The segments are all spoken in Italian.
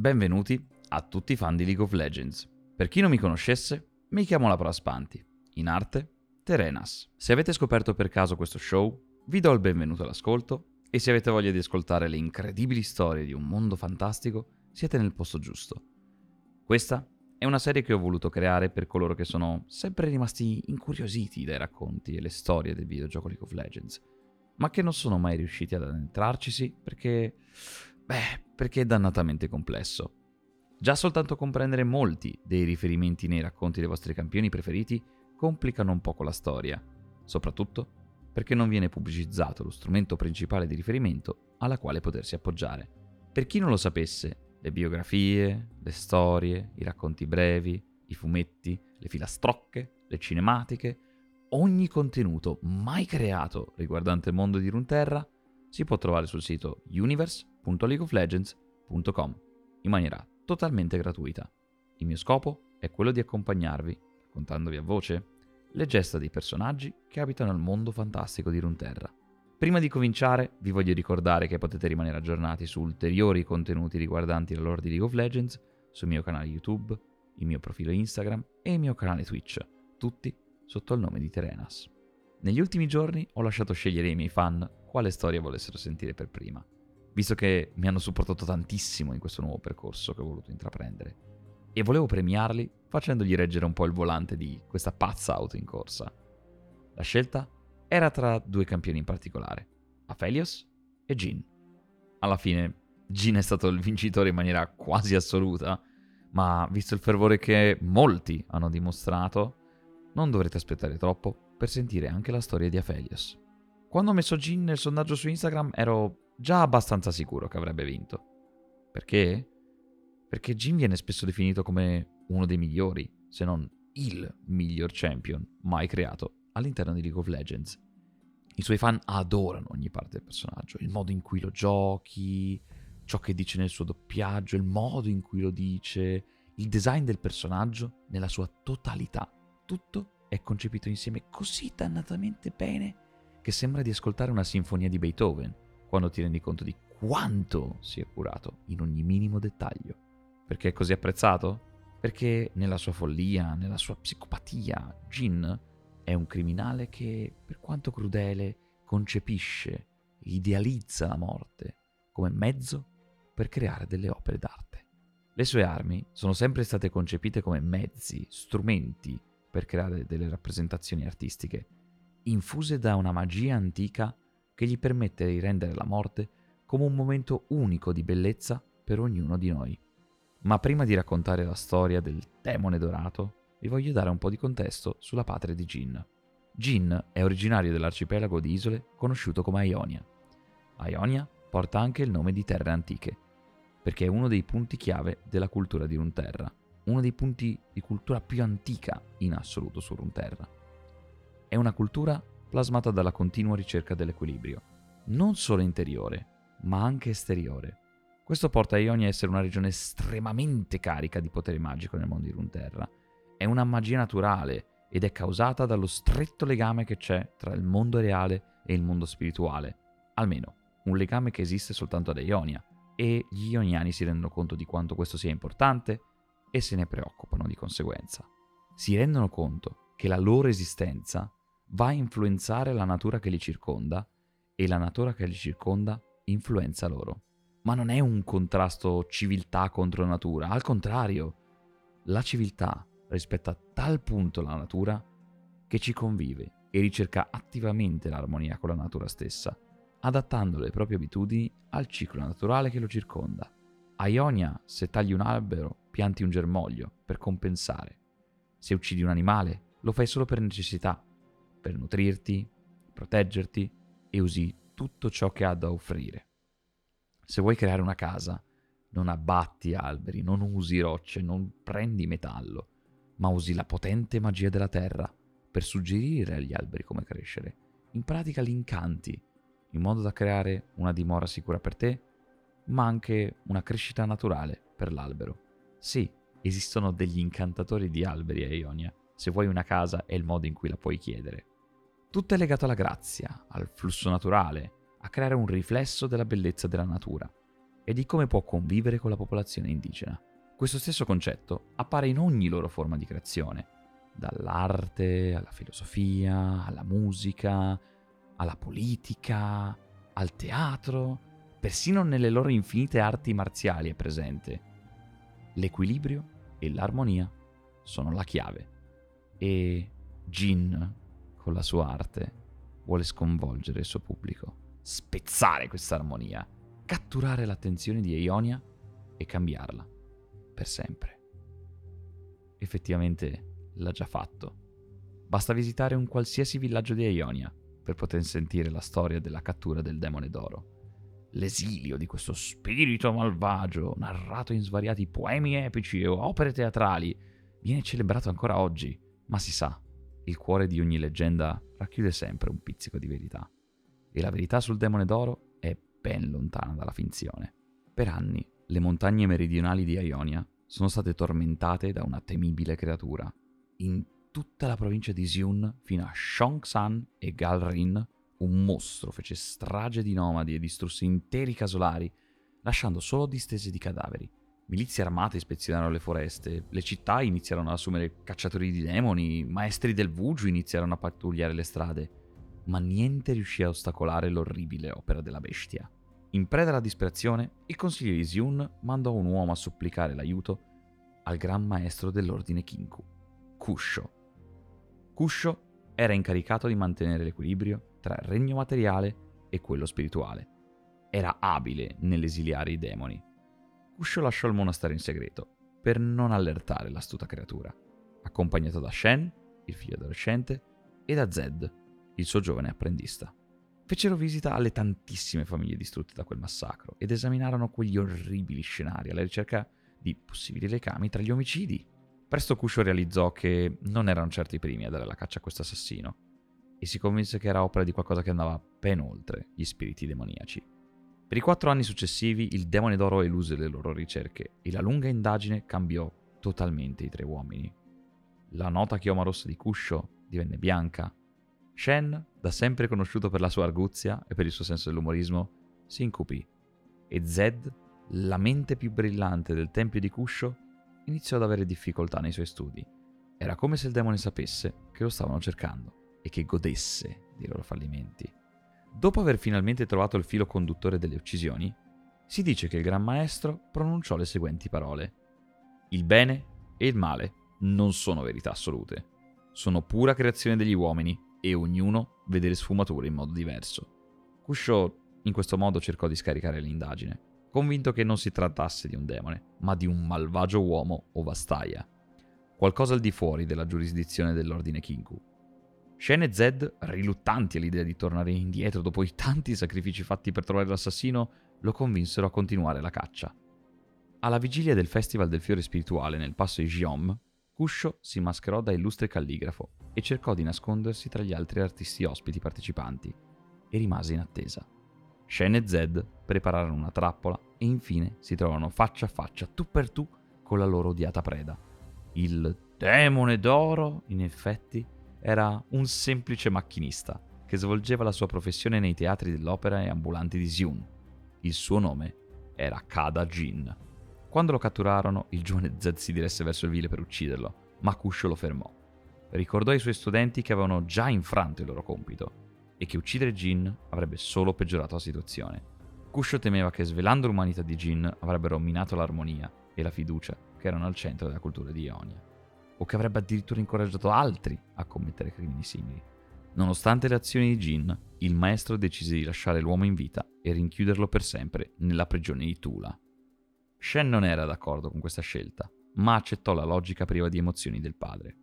Benvenuti a tutti i fan di League of Legends. Per chi non mi conoscesse, mi chiamo La Praspanti, in arte Terenas. Se avete scoperto per caso questo show, vi do il benvenuto all'ascolto e se avete voglia di ascoltare le incredibili storie di un mondo fantastico, siete nel posto giusto. Questa è una serie che ho voluto creare per coloro che sono sempre rimasti incuriositi dai racconti e le storie del videogioco League of Legends, ma che non sono mai riusciti ad addentrarcisi perché Beh, perché è dannatamente complesso. Già soltanto comprendere molti dei riferimenti nei racconti dei vostri campioni preferiti complicano un poco la storia, soprattutto perché non viene pubblicizzato lo strumento principale di riferimento alla quale potersi appoggiare. Per chi non lo sapesse, le biografie, le storie, i racconti brevi, i fumetti, le filastrocche, le cinematiche, ogni contenuto mai creato riguardante il mondo di Runeterra si può trovare sul sito universe.leagueoflegends.com in maniera totalmente gratuita. Il mio scopo è quello di accompagnarvi, raccontandovi a voce, le gesta dei personaggi che abitano il mondo fantastico di Runeterra. Prima di cominciare, vi voglio ricordare che potete rimanere aggiornati su ulteriori contenuti riguardanti la lore di League of Legends sul mio canale YouTube, il mio profilo Instagram e il mio canale Twitch, tutti sotto il nome di Terenas. Negli ultimi giorni ho lasciato scegliere ai miei fan quale storia volessero sentire per prima, visto che mi hanno supportato tantissimo in questo nuovo percorso che ho voluto intraprendere. E volevo premiarli facendogli reggere un po' il volante di questa pazza auto in corsa. La scelta era tra due campioni in particolare, Aphelios e Jin. Alla fine, Jin è stato il vincitore in maniera quasi assoluta, ma visto il fervore che molti hanno dimostrato, non dovrete aspettare troppo per sentire anche la storia di Aphelios. Quando ho messo Jin nel sondaggio su Instagram ero già abbastanza sicuro che avrebbe vinto. Perché? Perché Jin viene spesso definito come uno dei migliori, se non il miglior champion mai creato all'interno di League of Legends. I suoi fan adorano ogni parte del personaggio, il modo in cui lo giochi, ciò che dice nel suo doppiaggio, il modo in cui lo dice, il design del personaggio nella sua totalità. Tutto è concepito insieme così dannatamente bene che sembra di ascoltare una sinfonia di Beethoven, quando ti rendi conto di quanto si è curato in ogni minimo dettaglio. Perché è così apprezzato? Perché nella sua follia, nella sua psicopatia, Jin è un criminale che, per quanto crudele, concepisce, idealizza la morte come mezzo per creare delle opere d'arte. Le sue armi sono sempre state concepite come mezzi, strumenti per creare delle rappresentazioni artistiche, infuse da una magia antica che gli permette di rendere la morte come un momento unico di bellezza per ognuno di noi. Ma prima di raccontare la storia del demone dorato, vi voglio dare un po' di contesto sulla patria di Jin. Jin è originario dell'arcipelago di isole conosciuto come Ionia. Ionia porta anche il nome di terre antiche, perché è uno dei punti chiave della cultura di Runeterra uno dei punti di cultura più antica in assoluto su Runeterra. È una cultura plasmata dalla continua ricerca dell'equilibrio, non solo interiore, ma anche esteriore. Questo porta Ionia a essere una regione estremamente carica di potere magico nel mondo di Runeterra. È una magia naturale ed è causata dallo stretto legame che c'è tra il mondo reale e il mondo spirituale, almeno un legame che esiste soltanto ad Ionia, e gli ioniani si rendono conto di quanto questo sia importante e se ne preoccupano di conseguenza. Si rendono conto che la loro esistenza va a influenzare la natura che li circonda e la natura che li circonda influenza loro. Ma non è un contrasto civiltà contro natura, al contrario, la civiltà rispetta a tal punto la natura che ci convive e ricerca attivamente l'armonia con la natura stessa, adattando le proprie abitudini al ciclo naturale che lo circonda. A Ionia, se tagli un albero, pianti un germoglio per compensare. Se uccidi un animale, lo fai solo per necessità, per nutrirti, proteggerti e usi tutto ciò che ha da offrire. Se vuoi creare una casa, non abbatti alberi, non usi rocce, non prendi metallo, ma usi la potente magia della terra per suggerire agli alberi come crescere. In pratica li incanti, in modo da creare una dimora sicura per te, ma anche una crescita naturale per l'albero. Sì, esistono degli incantatori di alberi a Ionia, se vuoi una casa è il modo in cui la puoi chiedere. Tutto è legato alla grazia, al flusso naturale, a creare un riflesso della bellezza della natura. e di come può convivere con la popolazione indigena. Questo stesso concetto appare in ogni loro forma di creazione, dall'arte alla filosofia, alla musica, alla politica, al teatro, persino nelle loro infinite arti marziali è presente. L'equilibrio e l'armonia sono la chiave. E Jin, con la sua arte, vuole sconvolgere il suo pubblico, spezzare questa armonia, catturare l'attenzione di Eonia e cambiarla per sempre. Effettivamente l'ha già fatto. Basta visitare un qualsiasi villaggio di Eonia per poter sentire la storia della cattura del demone d'oro l'esilio di questo spirito malvagio, narrato in svariati poemi epici e opere teatrali, viene celebrato ancora oggi, ma si sa, il cuore di ogni leggenda racchiude sempre un pizzico di verità. E la verità sul demone d'oro è ben lontana dalla finzione. Per anni, le montagne meridionali di Ionia sono state tormentate da una temibile creatura. In tutta la provincia di Xiun, fino a Shongsan e Galrin, un mostro fece strage di nomadi e distrusse interi casolari, lasciando solo distese di cadaveri. Milizie armate ispezionarono le foreste, le città iniziarono ad assumere cacciatori di demoni, maestri del Vuju iniziarono a pattugliare le strade, ma niente riuscì a ostacolare l'orribile opera della bestia. In preda alla disperazione, il consiglio di Xiun mandò un uomo a supplicare l'aiuto al gran maestro dell'ordine Kinku, Kusho. Kusho era incaricato di mantenere l'equilibrio tra regno materiale e quello spirituale. Era abile nell'esiliare i demoni. Kusho lasciò il monastero in segreto per non allertare l'astuta creatura, accompagnato da Shen, il figlio adolescente, e da Zed, il suo giovane apprendista. Fecero visita alle tantissime famiglie distrutte da quel massacro ed esaminarono quegli orribili scenari alla ricerca di possibili legami tra gli omicidi. Presto Kusho realizzò che non erano certi i primi a dare la caccia a questo assassino e si convinse che era opera di qualcosa che andava ben oltre gli spiriti demoniaci. Per i quattro anni successivi il demone d'oro eluse le loro ricerche e la lunga indagine cambiò totalmente i tre uomini. La nota chioma rossa di Kusho divenne bianca. Shen, da sempre conosciuto per la sua arguzia e per il suo senso dell'umorismo, si incupì. E Zed, la mente più brillante del tempio di Kusho, iniziò ad avere difficoltà nei suoi studi. Era come se il demone sapesse che lo stavano cercando e che godesse dei loro fallimenti. Dopo aver finalmente trovato il filo conduttore delle uccisioni, si dice che il Gran Maestro pronunciò le seguenti parole. Il bene e il male non sono verità assolute, sono pura creazione degli uomini e ognuno vede le sfumature in modo diverso. Kusho in questo modo cercò di scaricare l'indagine, convinto che non si trattasse di un demone, ma di un malvagio uomo o vastaia, qualcosa al di fuori della giurisdizione dell'ordine Kinku. Shen e Zed, riluttanti all'idea di tornare indietro dopo i tanti sacrifici fatti per trovare l'assassino, lo convinsero a continuare la caccia. Alla vigilia del Festival del Fiore Spirituale nel passo di Jiom, Kusho si mascherò da illustre calligrafo e cercò di nascondersi tra gli altri artisti ospiti partecipanti, e rimase in attesa. Shen e Zed prepararono una trappola e infine si trovarono faccia a faccia, tu per tu, con la loro odiata preda. Il demone d'oro, in effetti, era un semplice macchinista che svolgeva la sua professione nei teatri dell'opera e ambulanti di Xiun. Il suo nome era Kada Jin. Quando lo catturarono, il giovane Zed si diresse verso il vile per ucciderlo, ma Kusho lo fermò. Ricordò ai suoi studenti che avevano già infranto il loro compito e che uccidere Jin avrebbe solo peggiorato la situazione. Kusho temeva che svelando l'umanità di Jin avrebbero minato l'armonia e la fiducia che erano al centro della cultura di Ionia o che avrebbe addirittura incoraggiato altri a commettere crimini simili. Nonostante le azioni di Jin, il maestro decise di lasciare l'uomo in vita e rinchiuderlo per sempre nella prigione di Tula. Shen non era d'accordo con questa scelta, ma accettò la logica priva di emozioni del padre.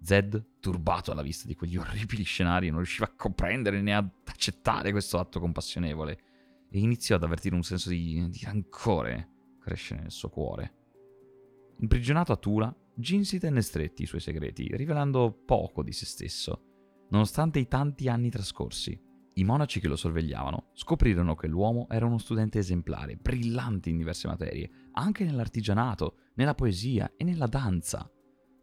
Zed, turbato alla vista di quegli orribili scenari, non riusciva a comprendere né ad accettare questo atto compassionevole e iniziò ad avvertire un senso di, di rancore crescere nel suo cuore. Imprigionato a Tula, Jin si tenne stretti i suoi segreti, rivelando poco di se stesso, nonostante i tanti anni trascorsi. I monaci che lo sorvegliavano scoprirono che l'uomo era uno studente esemplare, brillante in diverse materie, anche nell'artigianato, nella poesia e nella danza.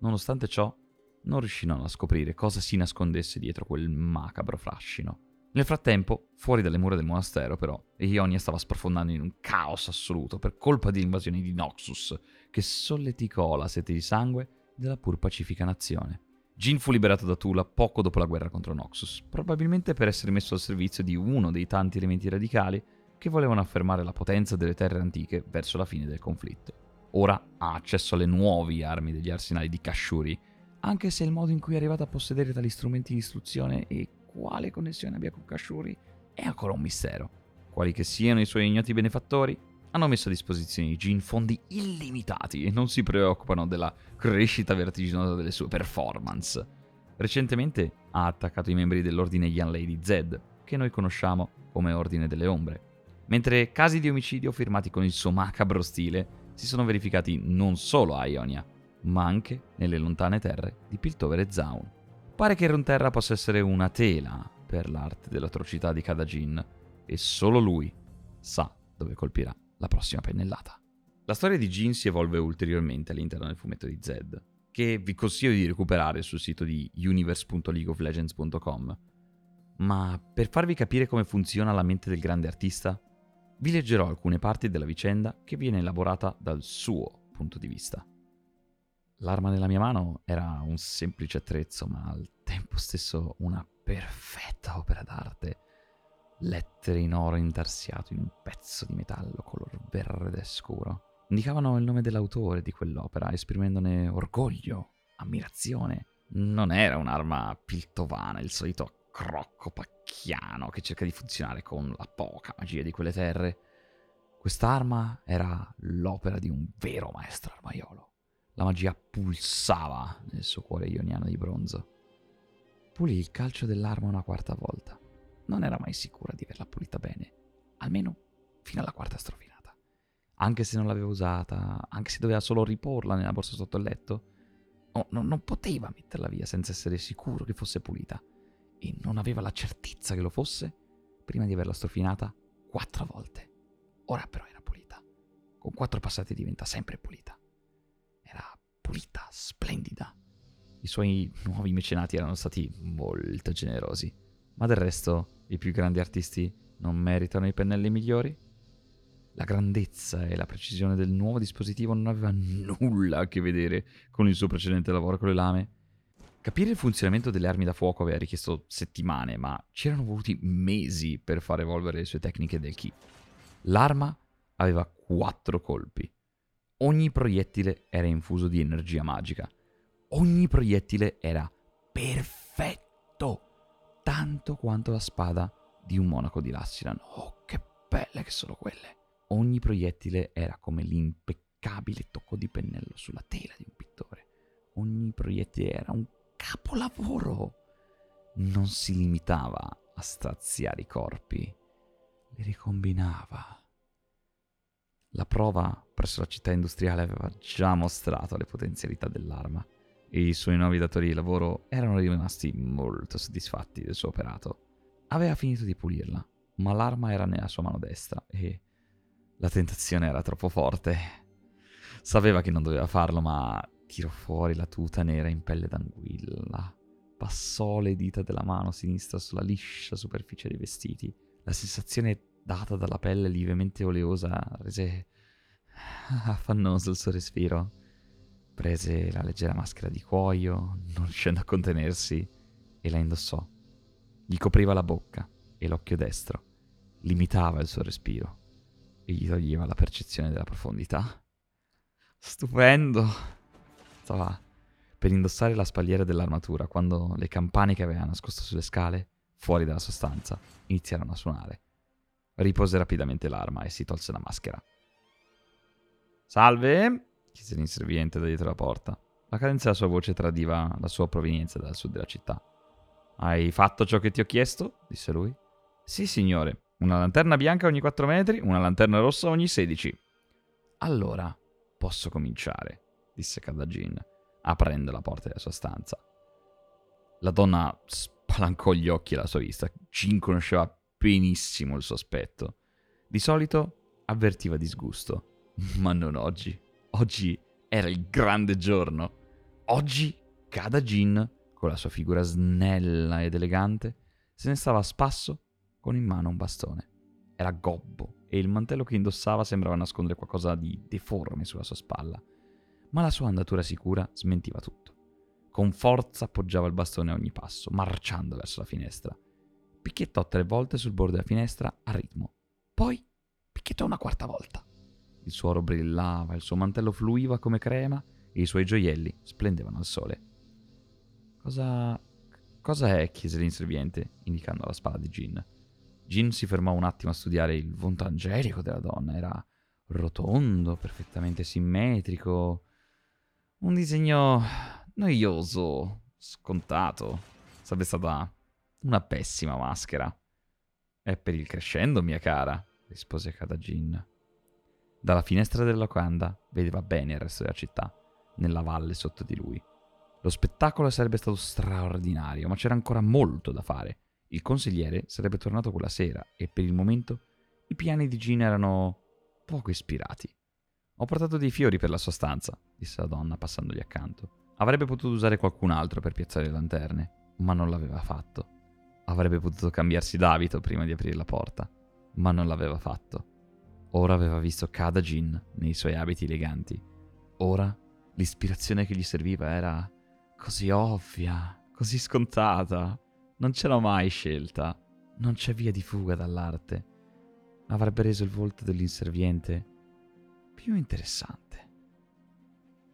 Nonostante ciò, non riuscirono a scoprire cosa si nascondesse dietro quel macabro fascino. Nel frattempo, fuori dalle mura del monastero, però, Ionia stava sprofondando in un caos assoluto per colpa di invasioni di Noxus, che solleticò la sete di sangue della pur pacifica nazione. Jin fu liberato da Tula poco dopo la guerra contro Noxus, probabilmente per essere messo al servizio di uno dei tanti elementi radicali che volevano affermare la potenza delle terre antiche verso la fine del conflitto. Ora ha accesso alle nuove armi degli arsenali di Kashuri, anche se il modo in cui è arrivato a possedere tali strumenti di istruzione e quale connessione abbia con Kashuri è ancora un mistero. Quali che siano i suoi ignoti benefattori, hanno messo a disposizione di Jin fondi illimitati e non si preoccupano della crescita vertiginosa delle sue performance. Recentemente ha attaccato i membri dell'ordine Young Lady Z, che noi conosciamo come Ordine delle Ombre, mentre casi di omicidio firmati con il suo macabro stile si sono verificati non solo a Ionia, ma anche nelle lontane terre di Piltover e Zaun. Pare che Runeterra possa essere una tela per l'arte dell'atrocità di Kadajin e solo lui sa dove colpirà la prossima pennellata. La storia di Jin si evolve ulteriormente all'interno del fumetto di Zed, che vi consiglio di recuperare sul sito di universe.leagueoflegends.com. Ma per farvi capire come funziona la mente del grande artista, vi leggerò alcune parti della vicenda che viene elaborata dal suo punto di vista. L'arma nella mia mano era un semplice attrezzo, ma al tempo stesso una perfetta opera d'arte. Lettere in oro intarsiato in un pezzo di metallo color verde scuro. Indicavano il nome dell'autore di quell'opera, esprimendone orgoglio, ammirazione. Non era un'arma piltovana, il solito crocco pacchiano che cerca di funzionare con la poca magia di quelle terre. Quest'arma era l'opera di un vero maestro armaiolo. La magia pulsava nel suo cuore ioniano di bronzo. Pulì il calcio dell'arma una quarta volta. Non era mai sicura di averla pulita bene, almeno fino alla quarta strofinata. Anche se non l'aveva usata, anche se doveva solo riporla nella borsa sotto il letto, no, no, non poteva metterla via senza essere sicuro che fosse pulita. E non aveva la certezza che lo fosse prima di averla strofinata quattro volte. Ora però era pulita. Con quattro passate diventa sempre pulita pulita, splendida. I suoi nuovi mecenati erano stati molto generosi, ma del resto i più grandi artisti non meritano i pennelli migliori? La grandezza e la precisione del nuovo dispositivo non aveva nulla a che vedere con il suo precedente lavoro con le lame. Capire il funzionamento delle armi da fuoco aveva richiesto settimane, ma c'erano voluti mesi per far evolvere le sue tecniche del ki. L'arma aveva quattro colpi, Ogni proiettile era infuso di energia magica. Ogni proiettile era perfetto, tanto quanto la spada di un monaco di Lassiran. Oh, che belle che sono quelle! Ogni proiettile era come l'impeccabile tocco di pennello sulla tela di un pittore. Ogni proiettile era un capolavoro. Non si limitava a straziare i corpi, li ricombinava la prova presso la città industriale aveva già mostrato le potenzialità dell'arma e i suoi nuovi datori di lavoro erano rimasti molto soddisfatti del suo operato. Aveva finito di pulirla, ma l'arma era nella sua mano destra e la tentazione era troppo forte. Sapeva che non doveva farlo, ma tirò fuori la tuta nera in pelle d'anguilla. Passò le dita della mano sinistra sulla liscia superficie dei vestiti. La sensazione data dalla pelle lievemente oleosa rese affannoso il suo respiro. Prese la leggera maschera di cuoio, non riuscendo a contenersi, e la indossò. Gli copriva la bocca e l'occhio destro, limitava il suo respiro e gli toglieva la percezione della profondità. Stupendo! Stava per indossare la spalliera dell'armatura quando le campane che aveva nascosto sulle scale, fuori dalla sostanza, iniziarono a suonare. Ripose rapidamente l'arma e si tolse la maschera. Salve? chiese l'inserviente da dietro la porta. La cadenza della sua voce tradiva la sua provenienza dal sud della città. Hai fatto ciò che ti ho chiesto? disse lui. Sì, signore. Una lanterna bianca ogni 4 metri, una lanterna rossa ogni 16. Allora, posso cominciare, disse Kadajin, aprendo la porta della sua stanza. La donna spalancò gli occhi alla sua vista. Jin conosceva benissimo il suo aspetto. Di solito avvertiva disgusto, ma non oggi. Oggi era il grande giorno. Oggi Kada Jin, con la sua figura snella ed elegante, se ne stava a spasso con in mano un bastone. Era gobbo e il mantello che indossava sembrava nascondere qualcosa di deforme sulla sua spalla, ma la sua andatura sicura smentiva tutto. Con forza appoggiava il bastone a ogni passo, marciando verso la finestra. Picchiettò tre volte sul bordo della finestra a ritmo. Poi picchiettò una quarta volta. Il suo oro brillava, il suo mantello fluiva come crema e i suoi gioielli splendevano al sole. Cosa... cosa è? chiese l'inserviente, indicando la spada di Gin. Gin si fermò un attimo a studiare il volto angelico della donna. Era rotondo, perfettamente simmetrico. Un disegno noioso, scontato. Sarebbe stata una pessima maschera. È per il crescendo, mia cara, rispose Kadajin. Dalla finestra della locanda vedeva bene il resto della città, nella valle sotto di lui. Lo spettacolo sarebbe stato straordinario, ma c'era ancora molto da fare. Il consigliere sarebbe tornato quella sera e per il momento i piani di Gina erano poco ispirati. Ho portato dei fiori per la sua stanza, disse la donna passandogli accanto. Avrebbe potuto usare qualcun altro per piazzare le lanterne, ma non l'aveva fatto. Avrebbe potuto cambiarsi d'abito prima di aprire la porta, ma non l'aveva fatto. Ora aveva visto Kadajin nei suoi abiti eleganti. Ora l'ispirazione che gli serviva era così ovvia, così scontata. Non c'era mai scelta. Non c'è via di fuga dall'arte. Avrebbe reso il volto dell'inserviente più interessante.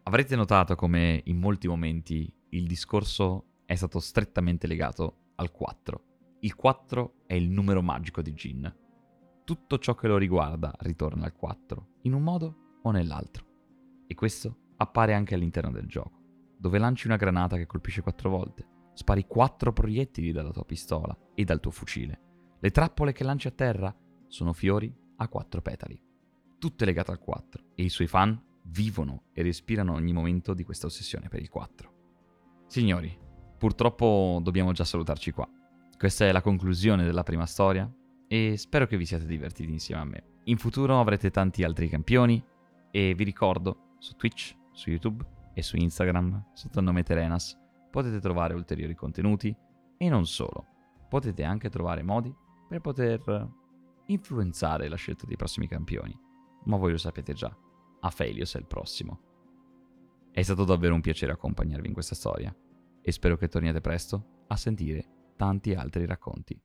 Avrete notato come in molti momenti il discorso è stato strettamente legato al 4. Il 4 è il numero magico di Jin. Tutto ciò che lo riguarda ritorna al 4, in un modo o nell'altro. E questo appare anche all'interno del gioco, dove lanci una granata che colpisce 4 volte, spari 4 proiettili dalla tua pistola e dal tuo fucile. Le trappole che lanci a terra sono fiori a 4 petali. Tutte legate al 4 e i suoi fan vivono e respirano ogni momento di questa ossessione per il 4. Signori, purtroppo dobbiamo già salutarci qua. Questa è la conclusione della prima storia e spero che vi siate divertiti insieme a me. In futuro avrete tanti altri campioni e vi ricordo su Twitch, su YouTube e su Instagram sotto il nome Terenas potete trovare ulteriori contenuti e non solo. Potete anche trovare modi per poter influenzare la scelta dei prossimi campioni. Ma voi lo sapete già, Aphelios è il prossimo. È stato davvero un piacere accompagnarvi in questa storia e spero che torniate presto a sentire tanti altri racconti.